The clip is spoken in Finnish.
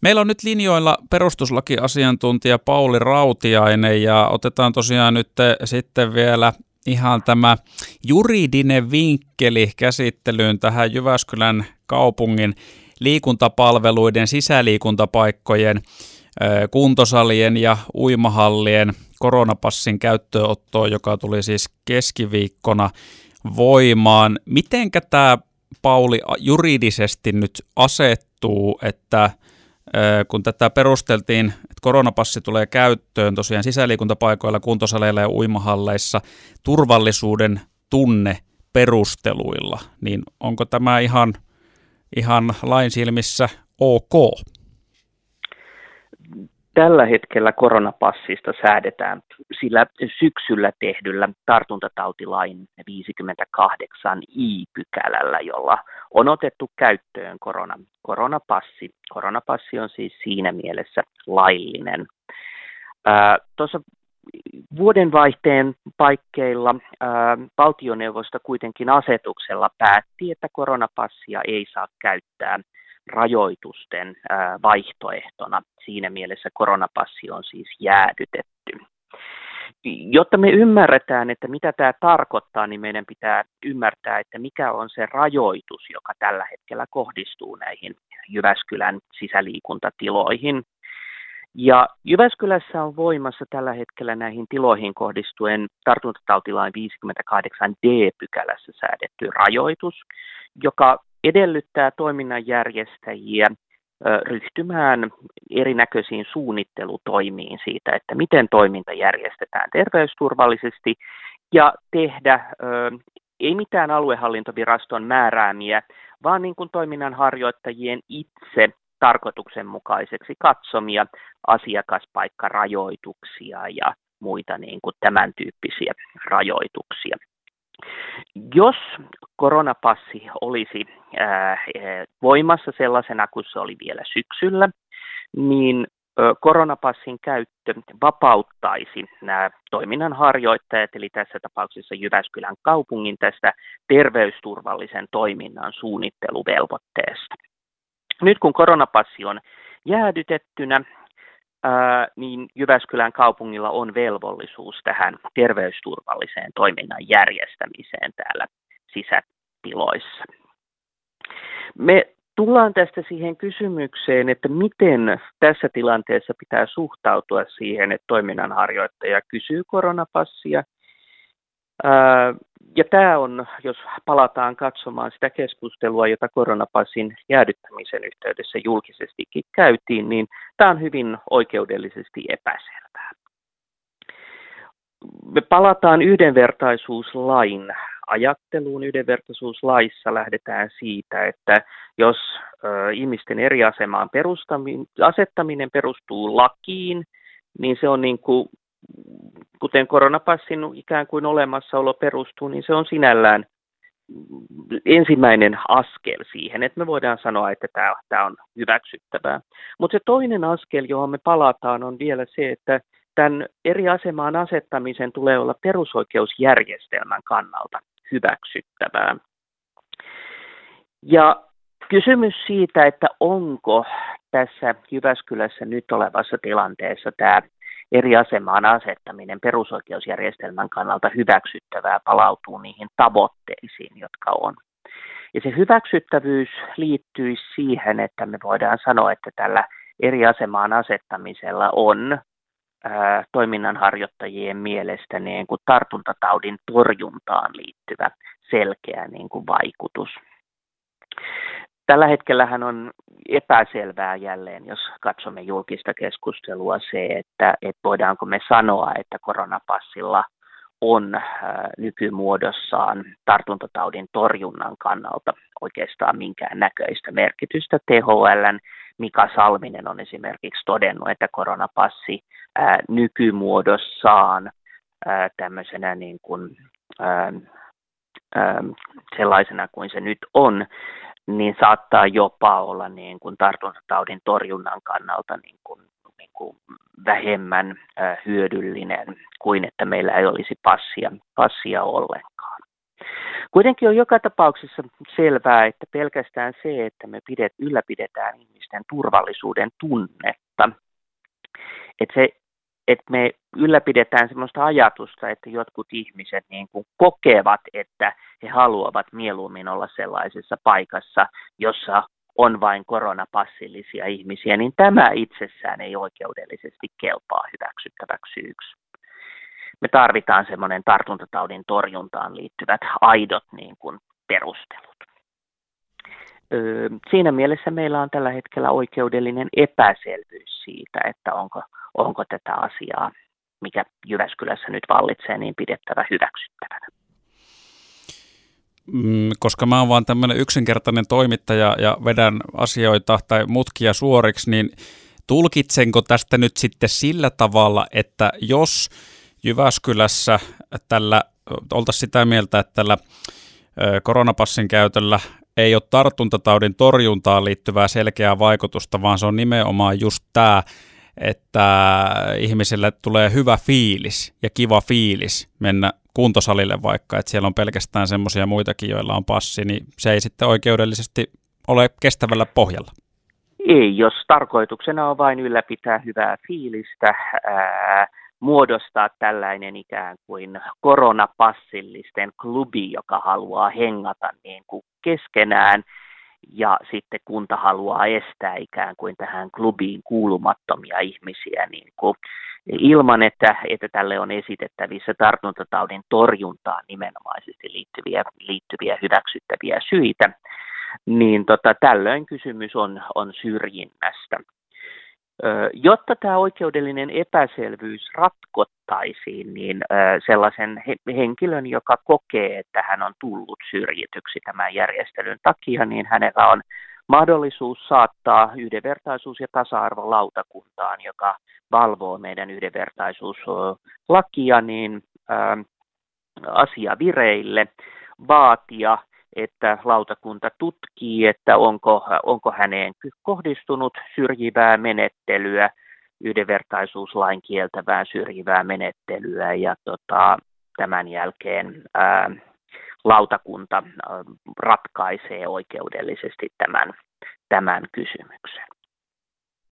Meillä on nyt linjoilla perustuslakiasiantuntija Pauli Rautiainen ja otetaan tosiaan nyt sitten vielä ihan tämä juridinen vinkkeli käsittelyyn tähän Jyväskylän kaupungin liikuntapalveluiden, sisäliikuntapaikkojen, kuntosalien ja uimahallien koronapassin käyttöönottoon, joka tuli siis keskiviikkona voimaan. Mitenkä tämä Pauli juridisesti nyt asettuu, että kun tätä perusteltiin, että koronapassi tulee käyttöön tosiaan sisäliikuntapaikoilla, kuntosaleilla ja uimahalleissa turvallisuuden tunne perusteluilla, niin onko tämä ihan, ihan lain silmissä ok? Tällä hetkellä koronapassista säädetään sillä syksyllä tehdyllä tartuntatautilain 58 i-pykälällä, jolla on otettu käyttöön korona, koronapassi. Koronapassi on siis siinä mielessä laillinen. Tuossa vuodenvaihteen paikkeilla valtioneuvosto kuitenkin asetuksella päätti, että koronapassia ei saa käyttää rajoitusten vaihtoehtona. Siinä mielessä koronapassi on siis jäädytetty. Jotta me ymmärretään, että mitä tämä tarkoittaa, niin meidän pitää ymmärtää, että mikä on se rajoitus, joka tällä hetkellä kohdistuu näihin Jyväskylän sisäliikuntatiloihin. Ja Jyväskylässä on voimassa tällä hetkellä näihin tiloihin kohdistuen tartuntatautilain 58d-pykälässä säädetty rajoitus, joka edellyttää toiminnan järjestäjiä ryhtymään erinäköisiin suunnittelutoimiin siitä, että miten toiminta järjestetään terveysturvallisesti ja tehdä ei mitään aluehallintoviraston määräämiä, vaan niin kuin toiminnan harjoittajien itse tarkoituksenmukaiseksi katsomia asiakaspaikkarajoituksia ja muita niin kuin tämän tyyppisiä rajoituksia. Jos koronapassi olisi voimassa sellaisena kuin se oli vielä syksyllä, niin koronapassin käyttö vapauttaisi nämä toiminnanharjoittajat, eli tässä tapauksessa Jyväskylän kaupungin tästä terveysturvallisen toiminnan suunnitteluvelvoitteesta. Nyt kun koronapassi on jäädytettynä, ää, niin Jyväskylän kaupungilla on velvollisuus tähän terveysturvalliseen toiminnan järjestämiseen täällä sisätiloissa. Me tullaan tästä siihen kysymykseen, että miten tässä tilanteessa pitää suhtautua siihen, että toiminnanharjoittaja kysyy koronapassia – ja tämä on, jos palataan katsomaan sitä keskustelua, jota koronapassin jäädyttämisen yhteydessä julkisestikin käytiin, niin tämä on hyvin oikeudellisesti epäselvää. Me palataan yhdenvertaisuuslain ajatteluun. Yhdenvertaisuuslaissa lähdetään siitä, että jos ihmisten eri asemaan asettaminen perustuu lakiin, niin se on niin kuin kuten koronapassin ikään kuin olemassaolo perustuu, niin se on sinällään ensimmäinen askel siihen, että me voidaan sanoa, että tämä, tämä on hyväksyttävää. Mutta se toinen askel, johon me palataan, on vielä se, että tämän eri asemaan asettamisen tulee olla perusoikeusjärjestelmän kannalta hyväksyttävää. Ja kysymys siitä, että onko tässä Jyväskylässä nyt olevassa tilanteessa tämä eri asemaan asettaminen perusoikeusjärjestelmän kannalta hyväksyttävää palautuu niihin tavoitteisiin, jotka on. Ja se hyväksyttävyys liittyy siihen, että me voidaan sanoa, että tällä eri asemaan asettamisella on toiminnanharjoittajien mielestä niin kuin tartuntataudin torjuntaan liittyvä selkeä niin kuin vaikutus. Tällä hetkellähän on epäselvää jälleen, jos katsomme julkista keskustelua se, että, että voidaanko me sanoa, että koronapassilla on äh, nykymuodossaan tartuntataudin torjunnan kannalta oikeastaan minkään näköistä merkitystä. THLn Mika Salminen on esimerkiksi todennut, että koronapassi äh, nykymuodossaan äh, tämmöisenä niin kuin, sellaisena kuin se nyt on, niin saattaa jopa olla niin kuin tartuntataudin torjunnan kannalta niin kuin, niin kuin vähemmän hyödyllinen kuin että meillä ei olisi passia, passia ollenkaan. Kuitenkin on joka tapauksessa selvää, että pelkästään se, että me pidet, ylläpidetään ihmisten turvallisuuden tunnetta, että, se, että me ylläpidetään sellaista ajatusta, että jotkut ihmiset niin kuin kokevat, että he haluavat mieluummin olla sellaisessa paikassa, jossa on vain koronapassillisia ihmisiä, niin tämä itsessään ei oikeudellisesti kelpaa hyväksyttäväksi syyksi. Me tarvitaan semmoinen tartuntataudin torjuntaan liittyvät aidot niin kuin perustelut. Öö, siinä mielessä meillä on tällä hetkellä oikeudellinen epäselvyys siitä, että onko, onko tätä asiaa, mikä Jyväskylässä nyt vallitsee, niin pidettävä hyväksyttävänä. Mm, koska mä oon vaan tämmöinen yksinkertainen toimittaja ja vedän asioita tai mutkia suoriksi, niin tulkitsenko tästä nyt sitten sillä tavalla, että jos Jyväskylässä tällä, oltaisiin sitä mieltä, että tällä koronapassin käytöllä ei ole tartuntataudin torjuntaan liittyvää selkeää vaikutusta, vaan se on nimenomaan just tämä, että ihmisille tulee hyvä fiilis ja kiva fiilis mennä kuntosalille vaikka, että siellä on pelkästään semmoisia muitakin, joilla on passi, niin se ei sitten oikeudellisesti ole kestävällä pohjalla. Ei, jos tarkoituksena on vain ylläpitää hyvää fiilistä, ää, muodostaa tällainen ikään kuin koronapassillisten klubi, joka haluaa hengata niin kuin keskenään, ja sitten kunta haluaa estää ikään kuin tähän klubiin kuulumattomia ihmisiä niin kuin ilman, että, että tälle on esitettävissä tartuntataudin torjuntaan nimenomaisesti liittyviä, liittyviä hyväksyttäviä syitä, niin tota, tällöin kysymys on, on syrjinnästä. Jotta tämä oikeudellinen epäselvyys ratkottaisiin, niin sellaisen henkilön, joka kokee, että hän on tullut syrjityksi tämän järjestelyn takia, niin hänellä on mahdollisuus saattaa yhdenvertaisuus- ja tasa-arvolautakuntaan, joka valvoo meidän yhdenvertaisuuslakia, niin asia vireille, vaatia että lautakunta tutkii, että onko, onko häneen kohdistunut syrjivää menettelyä, yhdenvertaisuuslain kieltävää syrjivää menettelyä ja tota, tämän jälkeen ää, lautakunta ää, ratkaisee oikeudellisesti tämän, tämän kysymyksen.